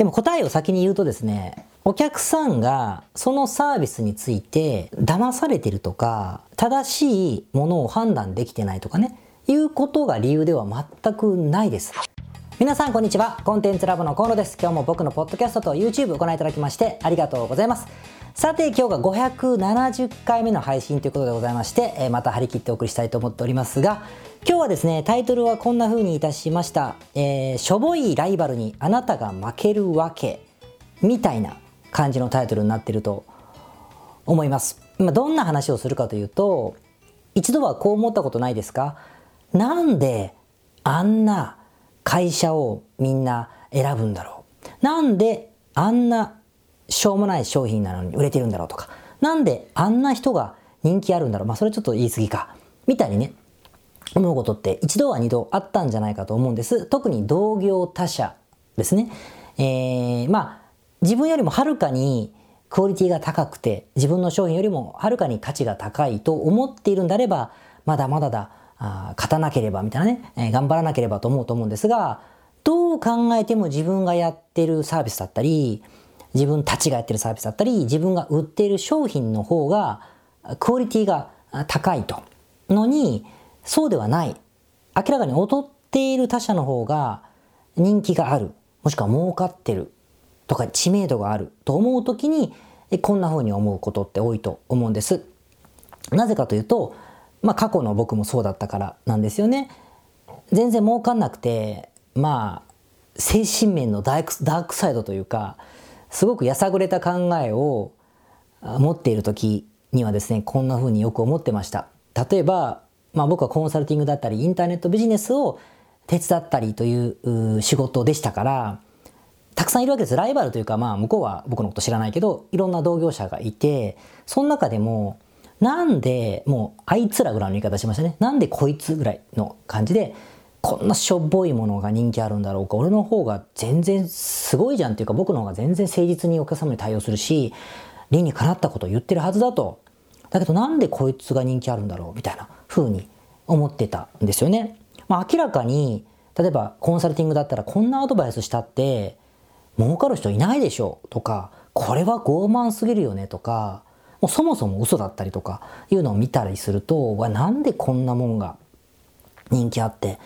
でも答えを先に言うとですね、お客さんがそのサービスについて騙されてるとか、正しいものを判断できてないとかね、いうことが理由では全くないです。皆さんこんにちは。コンテンツラボの河野です。今日も僕のポッドキャストと YouTube ご覧いただきましてありがとうございます。さて今日が570回目の配信ということでございまして、え、また張り切ってお送りしたいと思っておりますが、今日はですね、タイトルはこんな風にいたしました。えー、しょぼいライバルにあなたが負けるわけ、みたいな感じのタイトルになっていると思います。まあ、どんな話をするかというと、一度はこう思ったことないですか？なんであんな会社をみんな選ぶんだろう。なんであんなしょうもない商品なのに売れてるんだろうとか。なんであんな人が人気あるんだろう。まあそれちょっと言い過ぎか。みたいにね思うことって一度は二度あったんじゃないかと思うんです。特に同業他社ですね。えー、まあ自分よりもはるかにクオリティが高くて自分の商品よりもはるかに価値が高いと思っているんであればまだまだだ。あ勝たなければみたいなね、えー、頑張らなければと思うと思うんですが、どう考えても自分がやってるサービスだったり、自分たちがやってるサービスだったり、自分が売っている商品の方が、クオリティが高いと。のに、そうではない。明らかに劣っている他社の方が人気がある。もしくは儲かってる。とか知名度がある。と思うときに、こんな風に思うことって多いと思うんです。なぜかというと、まあ過去の僕もそうだったからなんですよね。全然儲かんなくて、まあ精神面のダークサイドというか、すごくやさぐれた考えを持っている時にはですね、こんな風によく思ってました。例えば、まあ僕はコンサルティングだったり、インターネットビジネスを手伝ったりという仕事でしたから、たくさんいるわけです。ライバルというか、まあ向こうは僕のこと知らないけど、いろんな同業者がいて、その中でも、なんで、もう、あいつらぐらいの言い方しましたね。なんでこいつぐらいの感じで、こんなしょっぼいものが人気あるんだろうか。俺の方が全然すごいじゃんっていうか、僕の方が全然誠実にお客様に対応するし、理にかなったことを言ってるはずだと。だけどなんでこいつが人気あるんだろう？みたいな風に思ってたんですよね。まあ明らかに、例えばコンサルティングだったらこんなアドバイスしたって、儲かる人いないでしょとか、これは傲慢すぎるよねとか、もうそもそも嘘だったりとかいうのを見たりすると、わ、なんでこんなもんが人気あって、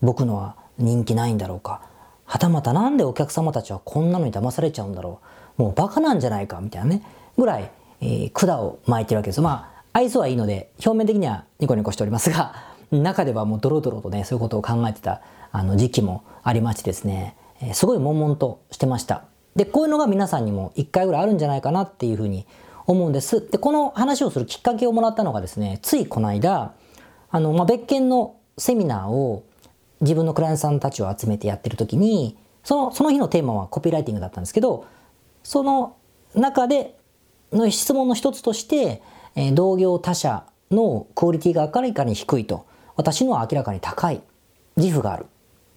僕のは人気ないんだろうか。はたまたなんでお客様たちはこんなのに騙されちゃうんだろう。もうバカなんじゃないか、みたいなね。ぐらい、えー、管を巻いてるわけです。まあ、愛想はいいので、表面的にはニコニコしておりますが、中ではもうドロドロとね、そういうことを考えてたあの時期もありましてですね、えー、すごい悶々としてました。で、こういうのが皆さんにも一回ぐらいあるんじゃないかなっていうふうに思うんです。で、この話をするきっかけをもらったのがですね、ついこの間、あの、まあ、別件のセミナーを自分のクライアントさんたちを集めてやってる時に、その、その日のテーマはコピーライティングだったんですけど、その中での質問の一つとして、えー、同業他社のクオリティが明らかに低いと、私のは明らかに高い、自負がある。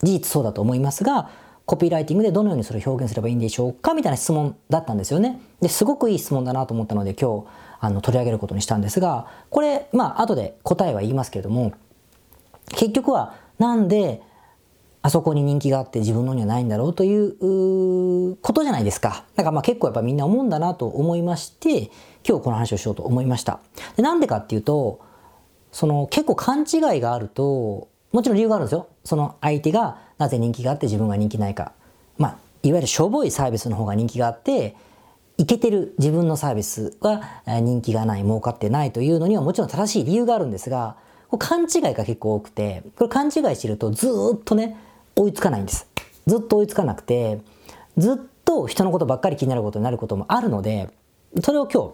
事実そうだと思いますが、コピーライティングでどのようにそれを表現すればいいんでしょうかみたいな質問だったんですよね。ですごくいい質問だなと思ったので今日あの取り上げることにしたんですが、これ、まあ後で答えは言いますけれども、結局はなんであそこに人気があって自分のにはないんだろうということじゃないですか。だからまあ結構やっぱみんな思うんだなと思いまして、今日この話をしようと思いました。でなんでかっていうと、その結構勘違いがあると、もちろん理由があるんですよ。その相手がなぜ人気があって自分が人気ないか。まあ、いわゆるしょぼいサービスの方が人気があって、いけてる自分のサービスは人気がない、儲かってないというのにはもちろん正しい理由があるんですが、これ勘違いが結構多くて、これ勘違いしてるとずっとね、追いつかないんです。ずっと追いつかなくて、ずっと人のことばっかり気になることになることもあるので、それを今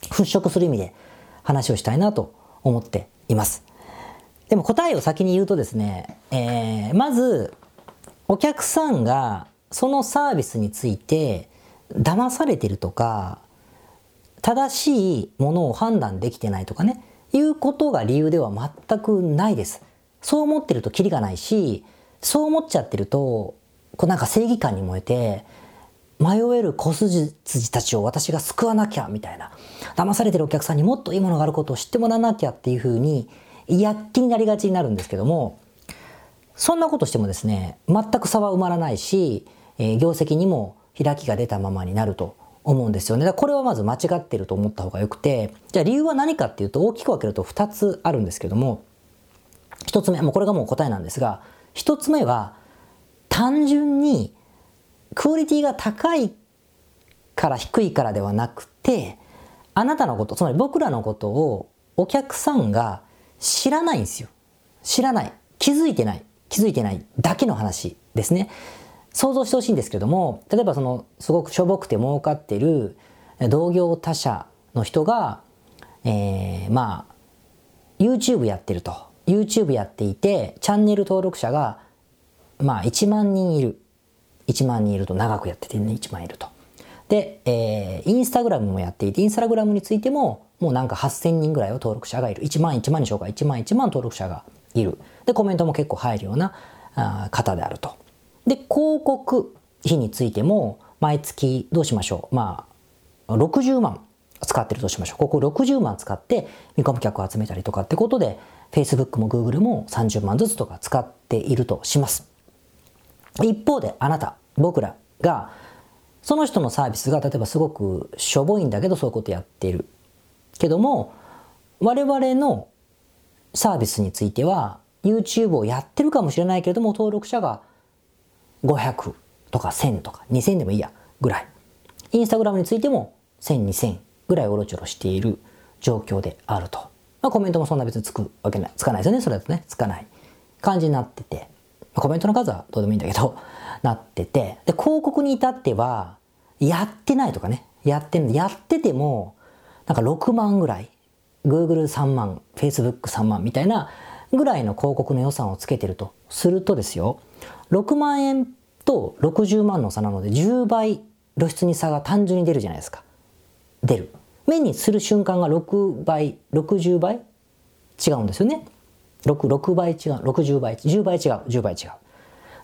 日払拭する意味で話をしたいなと思っています。でも答えを先に言うとですね、えー、まず、お客さんがそのサービスについて騙されてるとか、正しいものを判断できてないとかね、いうことが理由では全くないです。そう思ってるとキリがないし、そう思っちゃってると、こうなんか正義感に燃えて、迷える小筋たちを私が救わなきゃみたいな。騙されてるお客さんにもっといいものがあることを知ってもらわなきゃっていうふうに躍起になりがちになるんですけども、そんなことしてもですね、全く差は埋まらないし、えー、業績にも開きが出たままになると思うんですよね。だからこれはまず間違ってると思った方がよくて、じゃあ理由は何かっていうと大きく分けると2つあるんですけども、1つ目、もうこれがもう答えなんですが、1つ目は単純にクオリティが高いから低いからではなくて、あなたのこと、つまり僕らのことをお客さんが知らないんですよ。知らない。気づいてない。気づいてないだけの話ですね。想像してほしいんですけれども、例えばそのすごくしょぼくて儲かってる同業他社の人が、えー、まあ、YouTube やってると。YouTube やっていて、チャンネル登録者が、まあ1万人いる。1万人いると長くやっててね、1万いると。で、えー、インスタグラムもやっていて、インスタグラムについても、もうなんか8000人ぐらいは登録者がいる。1万1万にしようか、1万1万登録者がいる。で、コメントも結構入るようなあ方であると。で、広告費についても、毎月どうしましょう。まあ、60万使ってるとしましょう。ここ60万使って見込み客を集めたりとかってことで、Facebook も Google も30万ずつとか使っているとします。一方であなた、僕らが、その人のサービスが例えばすごくしょぼいんだけどそういうことやっている。けども、我々のサービスについては YouTube をやってるかもしれないけれども登録者が500とか1000とか2000でもいいやぐらい。インスタグラムについても1000、2000ぐらいおろちょろしている状況であると。まあ、コメントもそんな別につくわけない。つかないですよね。それだとね。つかない感じになってて。コメントの数はどうでもいいんだけど、なってて。で、広告に至っては、やってないとかね。やってんやってても、なんか6万ぐらい。Google3 万、Facebook3 万みたいなぐらいの広告の予算をつけてるとするとですよ、6万円と60万の差なので10倍露出に差が単純に出るじゃないですか。出る。目にする瞬間が6倍、60倍違うんですよね。6、6倍違う、60倍、10倍違う、10倍違う。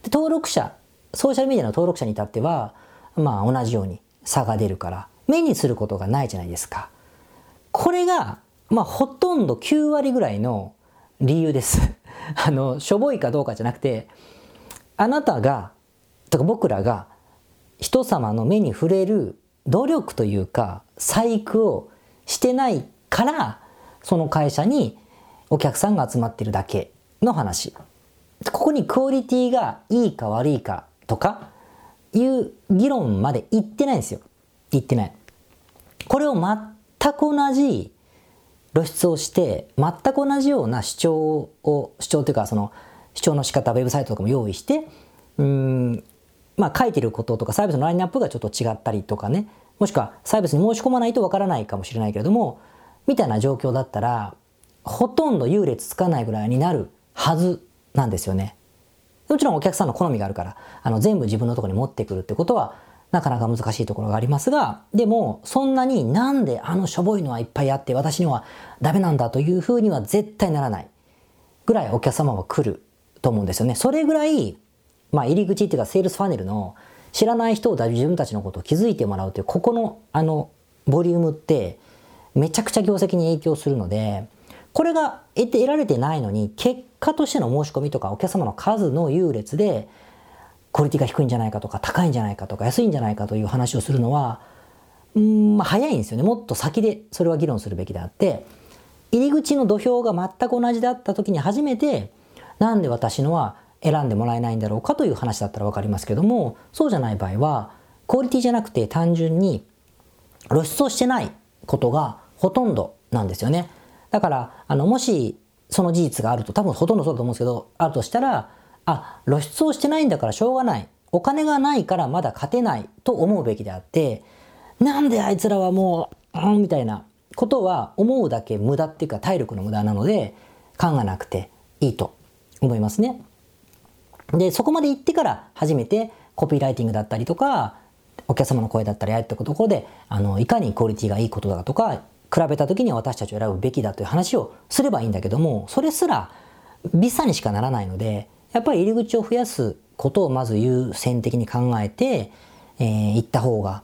で登録者、ソーシャルメディアの登録者に至っては、まあ同じように差が出るから、目にすることがないじゃないですか。これが、まあほとんど9割ぐらいの理由です。あの、しょぼいかどうかじゃなくて、あなたが、とか僕らが人様の目に触れる努力というか、細工をしてないから、その会社にお客さんが集まってるだけの話。ここにクオリティがいいか悪いかとかいう議論まで言ってないんですよ。言ってない。これを全く同じ露出をして全く同じような主張を主張というかその主張の仕方ウェブサイトとかも用意してうんまあ書いてることとかサービスのラインナップがちょっと違ったりとかねもしくはサービスに申し込まないとわからないかもしれないけれどもみたいな状況だったらほとんど優劣つかないぐらいになるはずなんですよね。もちろんお客さんの好みがあるからあの全部自分のとこに持ってくるってことはなかなか難しいところがありますが、でも、そんなになんであのしょぼいのはいっぱいあって私にはダメなんだというふうには絶対ならないぐらいお客様は来ると思うんですよね。それぐらい、まあ入り口っていうかセールスファネルの知らない人を自分たちのことを気づいてもらうという、ここのあの、ボリュームってめちゃくちゃ業績に影響するので、これが得て得られてないのに、結果としての申し込みとかお客様の数の優劣で、クオリティが低いんじゃないかとか高いんじゃないかとか安いんじゃないかという話をするのはうんまあ早いんですよね。もっと先でそれは議論するべきであって入り口の土俵が全く同じだった時に初めてなんで私のは選んでもらえないんだろうかという話だったら分かりますけどもそうじゃない場合はクオリティじゃなくて単純に露出をしてないことがほとんどなんですよね。だからあのもしその事実があると多分ほとんどそうだと思うんですけどあるとしたらあ、露出をしてないんだからしょうがない。お金がないからまだ勝てないと思うべきであって、なんであいつらはもう、うん、みたいなことは思うだけ無駄っていうか体力の無駄なので、考えなくていいと思いますね。で、そこまで行ってから初めてコピーライティングだったりとか、お客様の声だったりああいったところで、あの、いかにクオリティがいいことだとか、比べた時に私たちを選ぶべきだという話をすればいいんだけども、それすら、ビザにしかならないので、やっぱり入り口を増やすことをまず優先的に考えて、えー、行った方が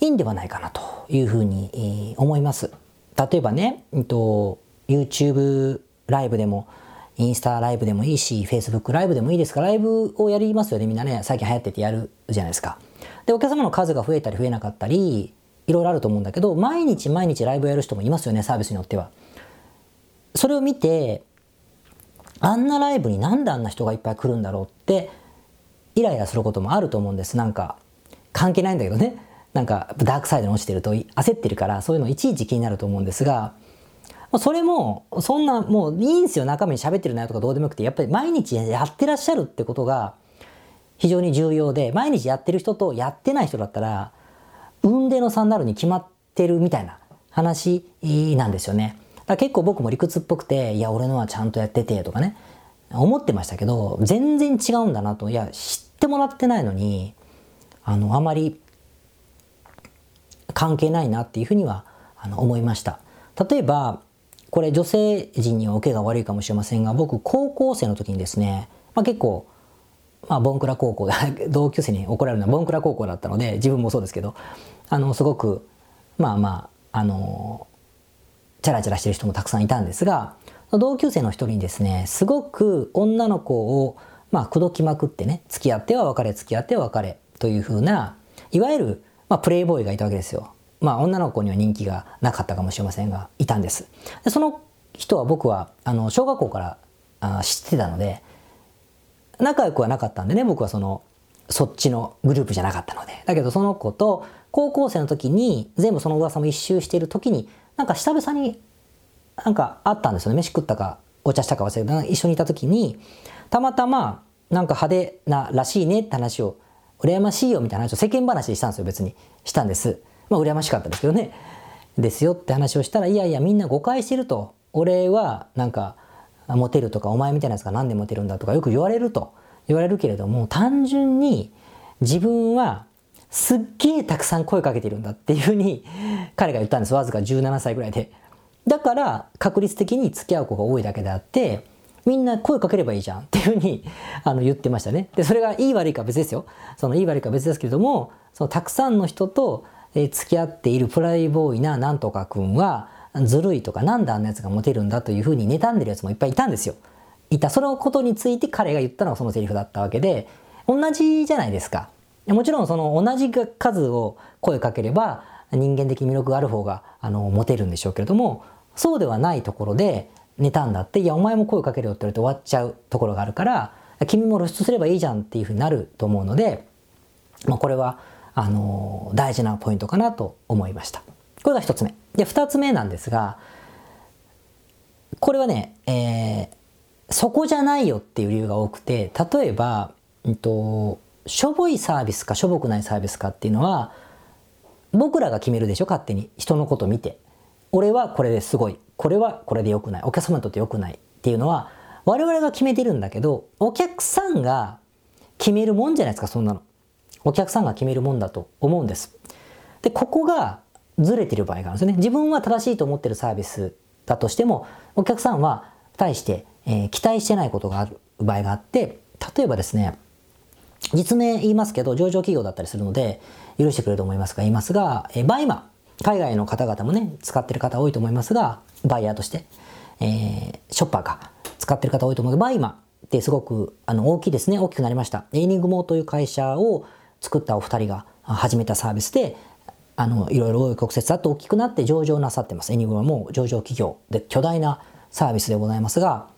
いいんではないかなというふうに、思います。例えばね、えっと、YouTube ライブでも、インスタライブでもいいし、Facebook ライブでもいいですか、ライブをやりますよね、みんなね、最近流行っててやるじゃないですか。で、お客様の数が増えたり増えなかったり、いろいろあると思うんだけど、毎日毎日ライブやる人もいますよね、サービスによっては。それを見て、あんなライブになんであんな人がいっぱい来るんだろうって、イライラすることもあると思うんです。なんか、関係ないんだけどね。なんか、ダークサイドに落ちてると焦ってるから、そういうのいちいち気になると思うんですが、それも、そんな、もういいんすよ、中身に喋ってる内容とかどうでもよくて、やっぱり毎日やってらっしゃるってことが非常に重要で、毎日やってる人とやってない人だったら、運命の差になるに決まってるみたいな話なんですよね。だ結構僕も理屈っぽくて、いや、俺のはちゃんとやっててとかね、思ってましたけど、全然違うんだなと。いや、知ってもらってないのに、あの、あまり関係ないなっていうふうにはあの思いました。例えば、これ女性陣には受けが悪いかもしれませんが、僕高校生の時にですね、まあ、結構、まあ、ボンクラ高校で 同級生に怒られるのはボンクラ高校だったので、自分もそうですけど、あの、すごく、まあまあ、あの、チャラチャラしてる人もたくさんいたんですが、同級生の一人にですね、すごく女の子を、まあ、口説きまくってね、付き合っては別れ、付き合っては別れというふうな、いわゆる、まあ、プレイボーイがいたわけですよ。まあ女の子には人気がなかったかもしれませんが、いたんです。でその人は僕は、あの、小学校からあ知ってたので、仲良くはなかったんでね、僕はその、そっちのグループじゃなかったので。だけどその子と高校生の時に全部その噂も一周している時に、なんか久々になんかあったんですよね。飯食ったかお茶したか忘れた、一緒にいた時に、たまたまなんか派手ならしいねって話を、羨ましいよみたいな話を世間話でしたんですよ、別に。したんです。まあ、羨ましかったですけどね。ですよって話をしたら、いやいや、みんな誤解してると。俺は、なんか、モテるとか、お前みたいなやつが何でモテるんだとかよく言われると。言われるけれども、単純に自分はすっげえたくさん声かけてるんだっていうふうに彼が言ったんです。わずか17歳ぐらいで。だから確率的に付き合う子が多いだけであって、みんな声かければいいじゃんっていうふうにあの言ってましたね。で、それがいい悪いか別ですよ。そのいい悪いか別ですけれども、そのたくさんの人とえ、付き合っているプライボーイななんとかくんはずるいとかなんであんなやつがモテるんだというふうに妬んでるやつもいっぱいいたんですよ。いた。そのことについて彼が言ったのがそのセリフだったわけで、同じじゃないですか。もちろんその同じ数を声かければ人間的魅力がある方があのモテるんでしょうけれども、そうではないところで妬んだって、いやお前も声かけるよって言われて終わっちゃうところがあるから、君も露出すればいいじゃんっていうふうになると思うので、まあ、これはあの大事なポイントかなと思いました。これが一つ目。で、二つ目なんですが、これはね、えー、そこじゃないよっていう理由が多くて、例えば、うんと、しょぼいサービスかしょぼくないサービスかっていうのは、僕らが決めるでしょ、勝手に。人のこと見て。俺はこれですごい。これはこれで良くない。お客様にとって良くないっていうのは、我々が決めてるんだけど、お客さんが決めるもんじゃないですか、そんなの。お客さんが決めるもんだと思うんです。で、ここがずれてる場合があるんですよね。自分は正しいと思ってるサービスだとしても、お客さんは対して、えー、期待してないことがある場合があって、例えばですね、実名言いますけど、上場企業だったりするので、許してくれると思いますが、言いますが、えー、バイマ、海外の方々もね、使ってる方多いと思いますが、バイヤーとして、えー、ショッパーが使ってる方多いと思うが、バイマってすごくあの大きいですね、大きくなりました。エイニングモーという会社を作ったお二人が始めたサービスで、あの、いろいろ曲折あって大きくなって上場なさってます。エニグモも上場企業で巨大なサービスでございますが、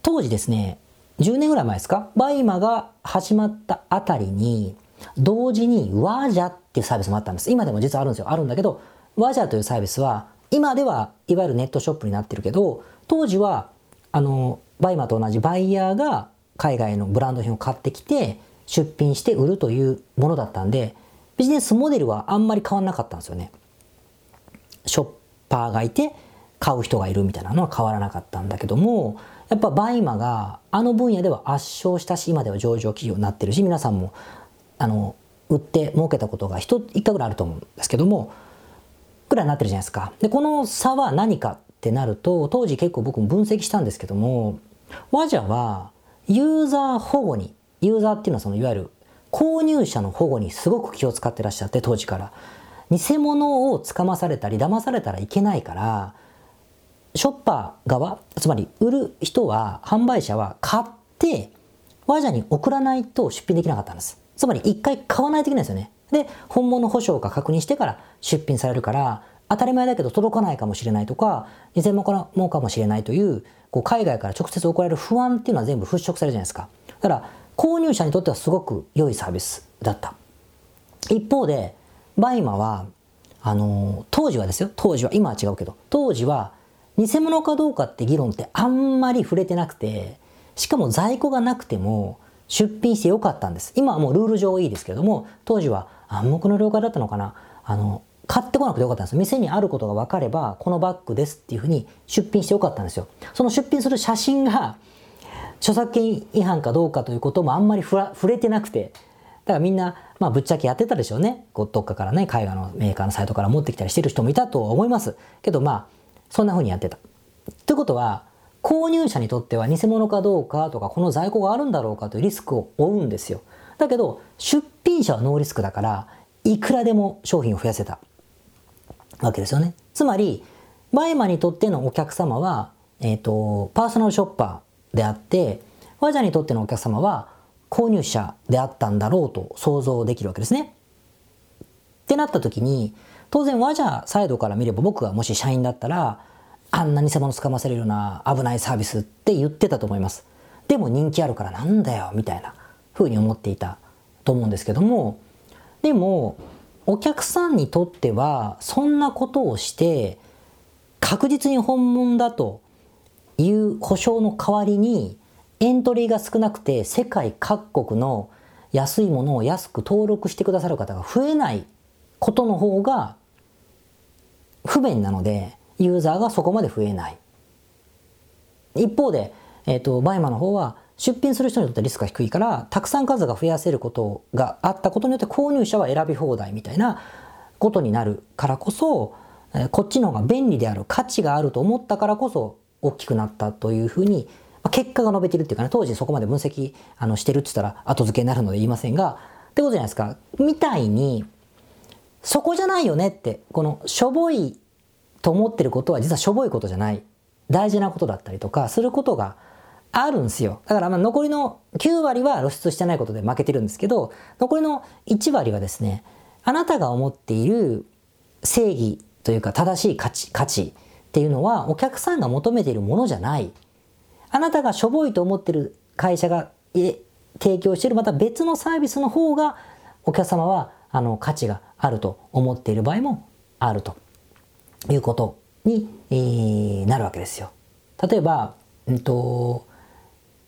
当時ですね、10年ぐらい前ですか？バイマが始まったあたりに、同時にワジャっていうサービスもあったんです。今でも実はあるんですよ。あるんだけど、ワジャというサービスは、今ではいわゆるネットショップになってるけど、当時は、あの、バイマと同じバイヤーが海外のブランド品を買ってきて、出品して売るというものだったんで、ビジネスモデルはあんまり変わんなかったんですよね。ショッパーがいて、買う人がいるみたいなのは変わらなかったんだけども、やっぱバイマがあの分野では圧勝したし、今では上場企業になってるし、皆さんも、あの、売って儲けたことが一回ぐらいあると思うんですけども、ぐらいになってるじゃないですか。で、この差は何かってなると、当時結構僕も分析したんですけども、ワジャはユーザー保護にユーザーっていうのはそのいわゆる購入者の保護にすごく気を使ってらっしゃって当時から偽物をつかまされたり騙されたらいけないからショッパー側つまり売る人は販売者は買って我者に送らないと出品できなかったんですつまり一回買わないといけないですよね。で、本物保証か確認してから出品されるから、当たり前だけど届かないかもしれないとか、2000万かかもしれないという、こう海外から直接送られる不安っていうのは全部払拭されるじゃないですか。だから、購入者にとってはすごく良いサービスだった。一方で、バイマは、あの、当時はですよ、当時は、今は違うけど、当時は、偽物かどうかって議論ってあんまり触れてなくて、しかも在庫がなくても出品してよかったんです。今はもうルール上いいですけども、当時は暗黙の了解だったのかな。あの、買ってこなくてよかったんです。店にあることが分かれば、このバッグですっていうふうに出品してよかったんですよ。その出品する写真が、著作権違反かどうかということもあんまり触れてなくて、だからみんな、まあぶっちゃけやってたでしょうね。どっかからね、海外のメーカーのサイトから持ってきたりしてる人もいたと思います。けどまあ、そんな風にやってた。ということは、購入者にとっては偽物かどうかとか、この在庫があるんだろうかというリスクを負うんですよ。だけど、出品者はノーリスクだから、いくらでも商品を増やせたわけですよね。つまり、バイマにとってのお客様は、えっ、ー、と、パーソナルショッパーであって、ワジャにとってのお客様は購入者であったんだろうと想像できるわけですね。ってなった時に、当然ワジャサイドから見れば僕がもし社員だったら、あんな偽物つかませるような危ないサービスって言ってたと思います。でも人気あるからなんだよみたいな風に思っていたと思うんですけども、でもお客さんにとってはそんなことをして確実に本物だという保証の代わりにエントリーが少なくて世界各国の安いものを安く登録してくださる方が増えないことの方が不便なのでユーザーがそこまで増えない。一方で、えっ、ー、と、バイマの方は出品する人にとってリスクが低いから、たくさん数が増やせることがあったことによって購入者は選び放題みたいなことになるからこそ、こっちの方が便利である、価値があると思ったからこそ大きくなったというふうに、まあ、結果が述べてるっていうかね、当時そこまで分析あのしてるって言ったら後付けになるので言いませんが、ってことじゃないですか。みたいに、そこじゃないよねって、このしょぼいと思ってることは実はしょぼいことじゃない。大事なことだったりとかすることがあるんですよ。だからまあ残りの9割は露出してないことで負けてるんですけど、残りの1割はですね、あなたが思っている正義というか正しい価値、価値っていうのはお客さんが求めているものじゃない。あなたがしょぼいと思ってる会社が提供しているまた別のサービスの方がお客様はあの価値があると思っている場合もあると。いうことに、えー、なるわけですよ。例えば、うんと、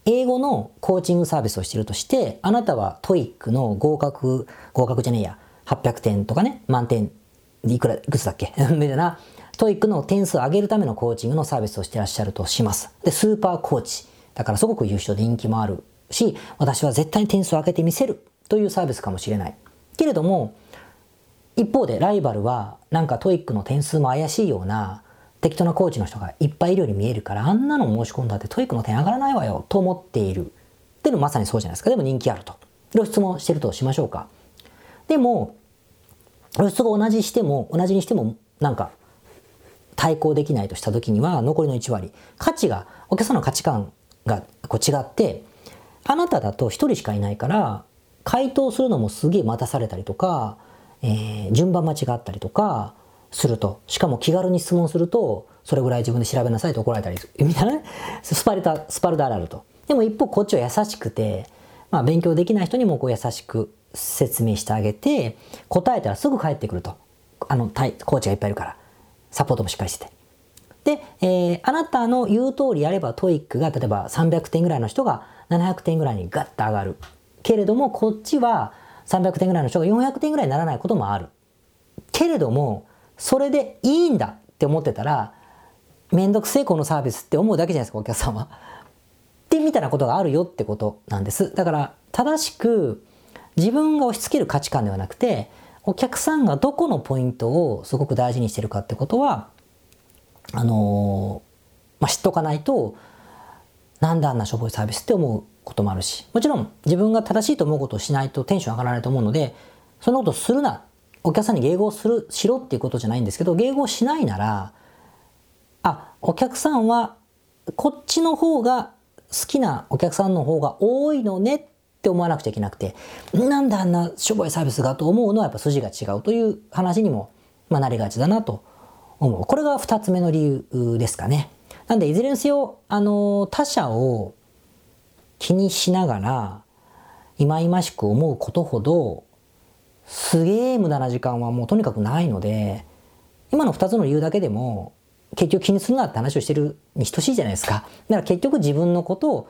英語のコーチングサービスをしているとして、あなたは TOEICの合格、合格じゃねえや、800点とかね、満点いくら、いくつだっけ？みたいな、 TOEICの点数を上げるためのコーチングのサービスをしてらっしゃるとします。で、スーパーコーチ。だからすごく優秀で人気もあるし、私は絶対に点数を上げてみせるというサービスかもしれない。けれども、一方でライバルはなんか TOEICの点数も怪しいような適当なコーチの人がいっぱいいるように見えるからあんなの申し込んだって TOEICの点上がらないわよと思っているっていうのまさにそうじゃないですかでも人気あると露出もしてるとしましょうかでも露出が同じしても同じにしてもなんか対抗できないとした時には残りの1割価値がお客さんの価値観がこう違ってあなただと1人しかいないから回答するのもすげえ待たされたりとかえー、順番間違ったりとかすると、しかも気軽に質問すると、それぐらい自分で調べなさいと怒られたりする。みたいなね。スパルタ、スパルタあると。でも一方こっちは優しくて、まあ勉強できない人にもこう優しく説明してあげて、答えたらすぐ返ってくると。あの、コーチがいっぱいいるから。サポートもしっかりしてて。で、えー、あなたの言う通りやれば TOEICが例えば300点ぐらいの人が700点ぐらいにガッと上がる。けれども、こっちは300点ぐらいの人が400点ぐらいにならないこともある。けれども、それでいいんだって思ってたら、めんどくせえこのサービスって思うだけじゃないですか、お客さんは。ってみたいなことがあるよってことなんです。だから、正しく自分が押し付ける価値観ではなくて、お客さんがどこのポイントをすごく大事にしてるかってことは、あのー、まあ、知っとかないと、なんであんなしょぼいサービスって思うこともあるし、もちろん自分が正しいと思うことをしないとテンション上がらないと思うので、そんなことするな、お客さんに迎合する、しろっていうことじゃないんですけど、迎合しないなら、あ、お客さんはこっちの方が好きなお客さんの方が多いのねっって思わなくちゃいけなくて、なんであんなしょぼいサービスがと思うのはやっぱ筋が違うという話にも、まあ、なりがちだなと思う。これが二つ目の理由ですかね。なんでいずれにせよ、あの、他者を気にしながら、忌々しく思うことほど、すげえ無駄な時間はもうとにかくないので、今の二つの理由だけでも、結局気にするなって話をしてるに等しいじゃないですか。だから結局自分のことを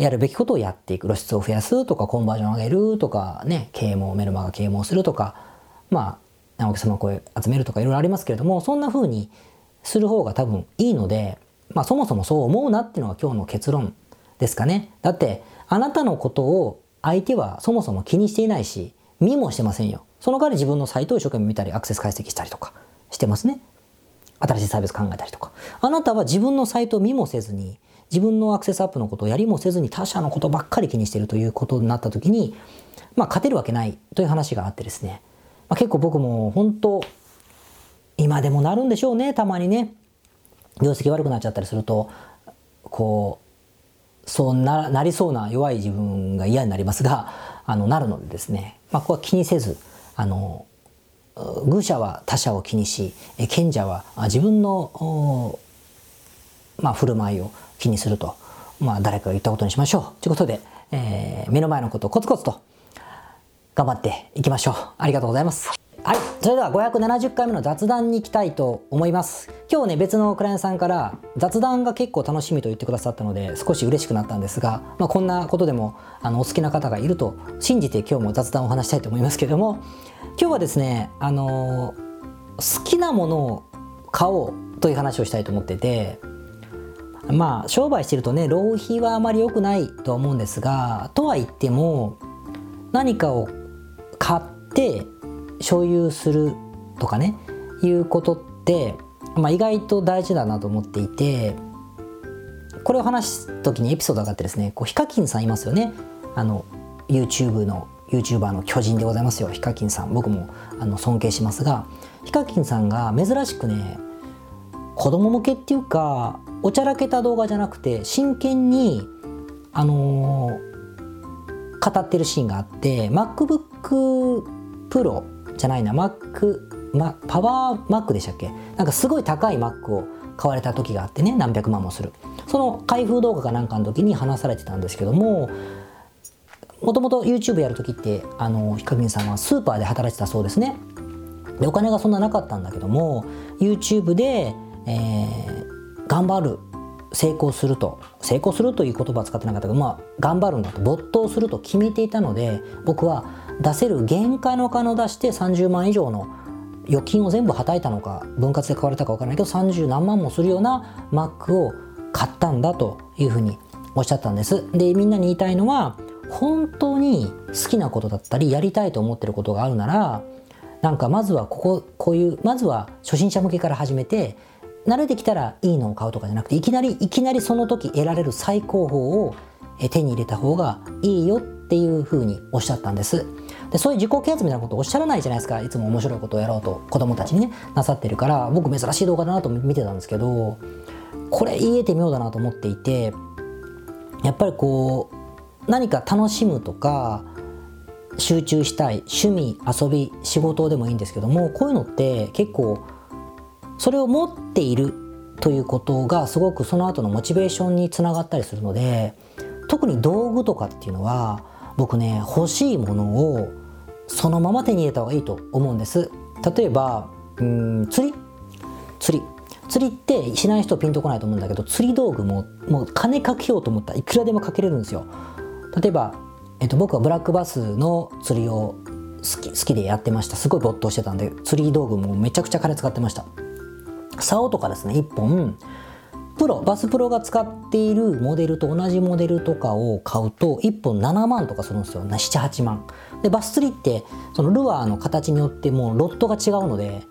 やるべきことをやっていく。露出を増やすとか、コンバージョンを上げるとか、ね、啓蒙、メルマガ啓蒙するとか、まあ、お客様を声集めるとかいろいろありますけれども、そんな風にする方が多分いいので、まあそもそもそう思うなっていうのが今日の結論ですかね。だって、あなたのことを相手はそもそも気にしていないし、見もしてませんよ。その代わり自分のサイトを一生懸命見たり、アクセス解析したりとかしてますね。新しいサービス考えたりとか。あなたは自分のサイトを見もせずに、自分のアクセスアップのことをやりもせずに他者のことばっかり気にしてるということになった時に、まあ勝てるわけないという話があってですね。まあ、結構僕も本当、今でもなるんでしょうね、たまにね。業績悪くなっちゃったりすると、こう、そうななりそうな弱い自分が嫌になりますが、あの、なるのでですね、まあ、ここは気にせず、あの、愚者は他者を気にし賢者は自分の、まあ、振る舞いを気にすると、まあ、誰かが言ったことにしましょう。ということで、えー、目の前のことをコツコツと頑張っていきましょう。ありがとうございます。はい。それでは570回目の雑談に行きたいと思います。今日ね別のクライアントさんから雑談が結構楽しみと言ってくださったので少し嬉しくなったんですが、まあ、こんなことでもあのお好きな方がいると信じて今日も雑談を話したいと思いますけれども今日はですねあの好きなものを買おうという話をしたいと思っててまあ商売してるとね浪費はあまり良くないとは思うんですがとは言っても何かを買って所有するとかねいうことって、まあ、意外と大事だなと思っていてこれを話す時にエピソードがあってですねこうヒカキンさんいますよね。あの YouTube の YouTuber の巨人でございますよ。ヒカキンさん。僕もあの尊敬しますがヒカキンさんが珍しくね子供向けっていうかおちゃらけた動画じゃなくて真剣にあのー、語ってるシーンがあって MacBook Pro じゃないな Mac、ま、パワー Mac でしたっけ？なんかすごい高い Mac を買われた時があってね何百万もする。その開封動画かなんかの時に話されてたんですけどももともと YouTube やる時ってあのヒカキンさんはスーパーで働いてたそうですね。でお金がそんななかったんだけども YouTube で、えー、頑張る成功すると。成功するという言葉は使ってなかったけどまあ頑張るんだと。没頭すると決めていたので僕は出せる限界のお金を出して30万以上の預金を全部はたいたのか分割で買われたか分からないけど30何万もするような Mac を買ったんだというふうにおっしゃったんです。でみんなに言いたいのは本当に好きなことだったりやりたいと思ってることがあるならなんかまずはこここういうまずは初心者向けから始めて慣れてきたらいいのを買うとかじゃなくていきなりいきなりその時得られる最高峰を手に入れた方がいいよっていうふうにおっしゃったんです。でそういう自己啓発みたいなことをおっしゃらないじゃないですか。いつも面白いことをやろうと子供たちにねなさってるから僕珍しい動画だなと見てたんですけどこれ言えてみようだなと思っていてやっぱりこう何か楽しむとか集中したい趣味遊び仕事でもいいんですけどもこういうのって結構それを持っているということがすごくその後のモチベーションにつながったりするので特に道具とかっていうのは僕ね欲しいものをそのまま手に入れた方がいいと思うんです。例えばうん釣り。釣り。釣りってしない人ピンとこないと思うんだけど釣り道具ももう金かけようと思ったらいくらでもかけれるんですよ。例えば、えっと、僕はブラックバスの釣りを好き好きでやってました。すごい没頭してたんで釣り道具もめちゃくちゃ金使ってました。竿とかですね1本プロバスプロが使っているモデルと同じモデルとかを買うと1本7万とかするんですよ。78万。でバス釣りってそのルアーの形によってもうロットが違うので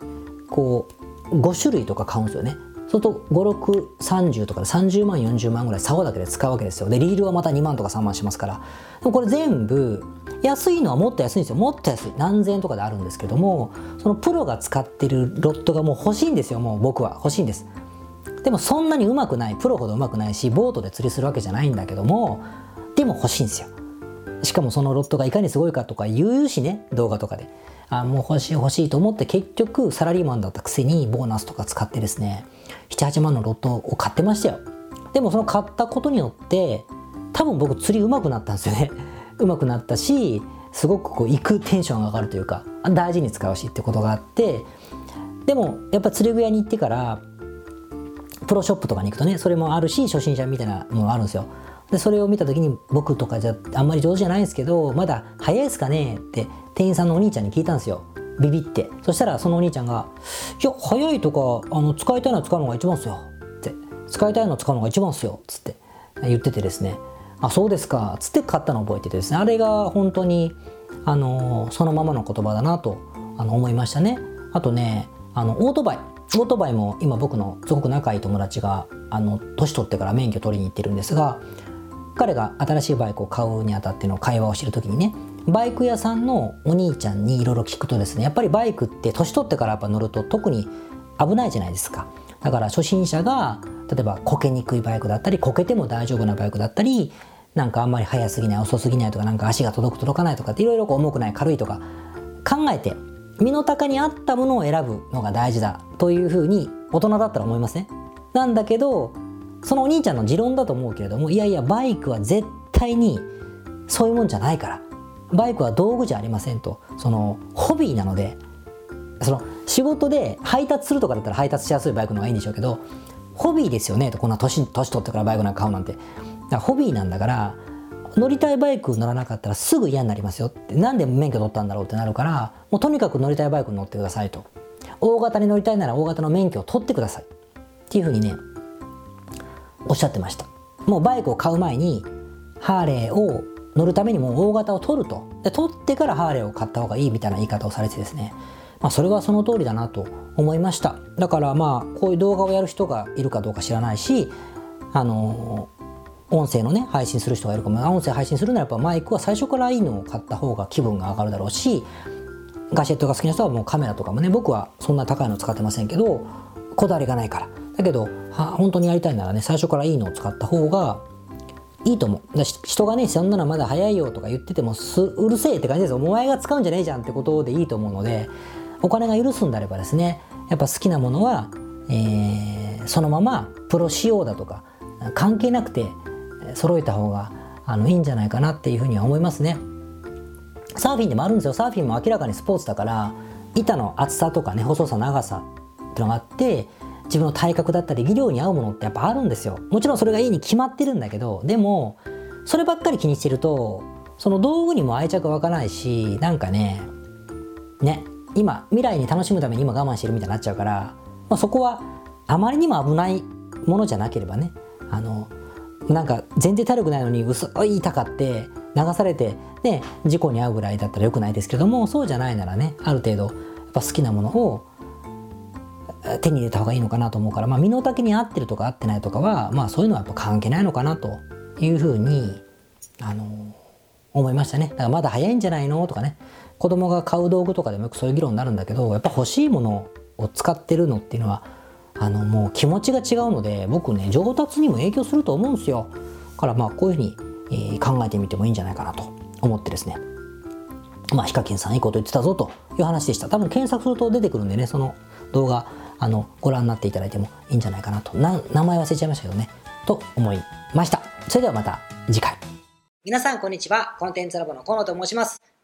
こう5種類とか買うんですよね。そうすると5630とかで30万40万ぐらい竿だけで使うわけですよ。でリールはまた2万とか3万しますから。でもこれ全部安いのはもっと安いんですよ。もっと安い。何千円とかであるんですけどもそのプロが使ってるロットがもう欲しいんですよ。もう僕は。欲しいんです。でもそんなにうまくないプロほどうまくないしボートで釣りするわけじゃないんだけどもでも欲しいんですよ。しかもそのロットがいかにすごいかとか言うしね動画とかで。あもう欲しい欲しいと思って結局サラリーマンだったくせにボーナスとか使ってですね78万のロットを買ってましたよ。でもその買ったことによって多分僕釣り上手くなったんですよね。上手くなったしすごくこう行くテンションが上がるというか大事に使うしってことがあってでもやっぱ釣り具屋に行ってからプロショップとかに行くとねそれもあるし初心者みたいなのがあるんですよ。でそれを見た時に僕とかじゃあんまり上手じゃないんですけどまだ早いですかね？って店員さんのお兄ちゃんに聞いたんですよ。ビビって。そしたらそのお兄ちゃんが「いや早いとかあの使いたいのは使うのが一番っすよ」って「使いたいの使うのが一番っすよ」っつって言っててですね「あそうですか」つって買ったのを覚えててですね。あれが本当にあのそのままの言葉だなとあの思いましたね。あとねあのオートバイ。オートバイも今僕のすごく仲いい友達があの年取ってから免許取りに行ってるんですが彼が新しいバイクを買うにあたっての会話をしてる時にねバイク屋さんのお兄ちゃんにいろいろ聞くとですねやっぱりバイクって年取ってからやっぱ乗ると特に危ないじゃないですか。だから初心者が例えばこけにくいバイクだったりこけても大丈夫なバイクだったりなんかあんまり速すぎない遅すぎないとかなんか足が届く届かないとかっていろいろ重くない軽いとか考えて身の丈に合ったものを選ぶのが大事だというふうに大人だったら思いますねなんだけどそのお兄ちゃんの持論だと思うけれどもいやいやバイクは絶対にそういうもんじゃないからバイクは道具じゃありませんとそのホビーなのでその仕事で配達するとかだったら配達しやすいバイクの方がいいんでしょうけどホビーですよね？とこんな年年取ってからバイクなんか買うなんて。だホビーなんだから乗りたいバイク乗らなかったらすぐ嫌になりますよってなんで免許取ったんだろうってなるからもうとにかく乗りたいバイクに乗ってくださいと。大型に乗りたいなら大型の免許を取ってください。っていうふうにねおっしゃってました。もうバイクを買う前にハーレーを乗るためにも大型を取ると。で取ってからハーレーを買った方がいいみたいな言い方をされてですね。まあそれはその通りだなと思いました。だからまあこういう動画をやる人がいるかどうか知らないしあの音声のね配信する人がいるか。も音声配信するならやっぱマイクは最初からいいのを買った方が気分が上がるだろうしガジェットが好きな人はもうカメラとかもね僕はそんな高いの使ってませんけどこだわりがないから。だけど本当にやりたいならね最初からいいのを使った方がいいと思う。だ人がねそんなのまだ早いよとか言っててもすうるせえって感じですよ。お前が使うんじゃねえじゃんってことでいいと思うのでお金が許すんであればですねやっぱ好きなものは、えー、そのままプロ仕様だとか関係なくて揃えた方があのいいんじゃないかなっていうふうには思いますね。サーフィンでもあるんですよ。サーフィンも明らかにスポーツだから板の厚さとかね細さ長さってのがあって自分の体格だったり技量に合うものってやっぱあるんですよ。もちろんそれがいいに決まってるんだけどでもそればっかり気にしてるとその道具にも愛着湧かないしなんかねね今未来に楽しむために今我慢してるみたいになっちゃうから、まあ、そこはあまりにも危ないものじゃなければねあのなんか全然体力ないのに薄い板買って流されてで事故に遭うぐらいだったらよくないですけどもそうじゃないならねある程度やっぱ好きなものを手に入れた方がいいのかなと思うから、まあ、身の丈に合ってるとか合ってないとかは、まあ、そういうのはやっぱ関係ないのかなというふうに、あの思いましたね。だからまだ早いんじゃないのとかね。子供が買う道具とかでもよくそういう議論になるんだけどやっぱ欲しいものを使ってるのっていうのはあのもう気持ちが違うので僕ね上達にも影響すると思うんですよ。からまあこういうふうに、えー、考えてみてもいいんじゃないかなと思ってですね。まあヒカキンさんいいこと言ってたぞという話でした。多分検索すると出てくるんでねその動画あのご覧になっていただいてもいいんじゃないかなと。名前忘れちゃいましたけどね。と思いました。それではまた次回。皆さんこんにちは。コンテンツラボの河野と申します。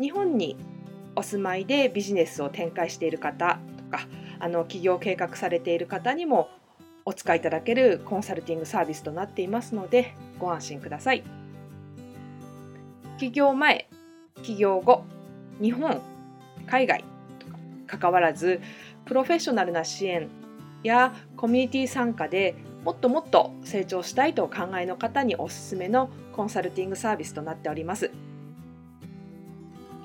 日本にお住まいでビジネスを展開している方とかあの起業計画されている方にもお使いいただけるコンサルティングサービスとなっていますのでご安心ください。起業前、起業後、日本、海外とか関わらずプロフェッショナルな支援やコミュニティ参加でもっともっと成長したいとお考えの方におすすめのコンサルティングサービスとなっております。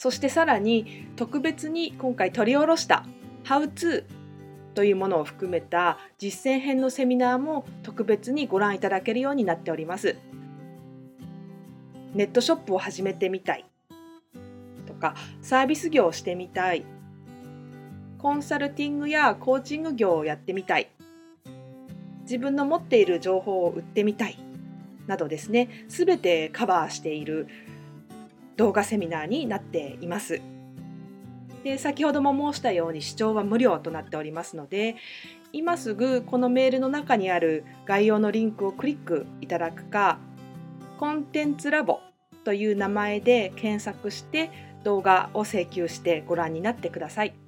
そしてさらに特別に今回取り下ろした「How to」というものを含めた実践編のセミナーも特別にご覧いただけるようになっております。ネットショップを始めてみたいとかサービス業をしてみたいコンサルティングやコーチング業をやってみたい自分の持っている情報を売ってみたいなどですね全てカバーしている動画セミナーになっています。で先ほども申したように視聴は無料となっておりますので今すぐこのメールの中にある概要のリンクをクリックいただくかコンテンツラボという名前で検索して動画を請求してご覧になってください。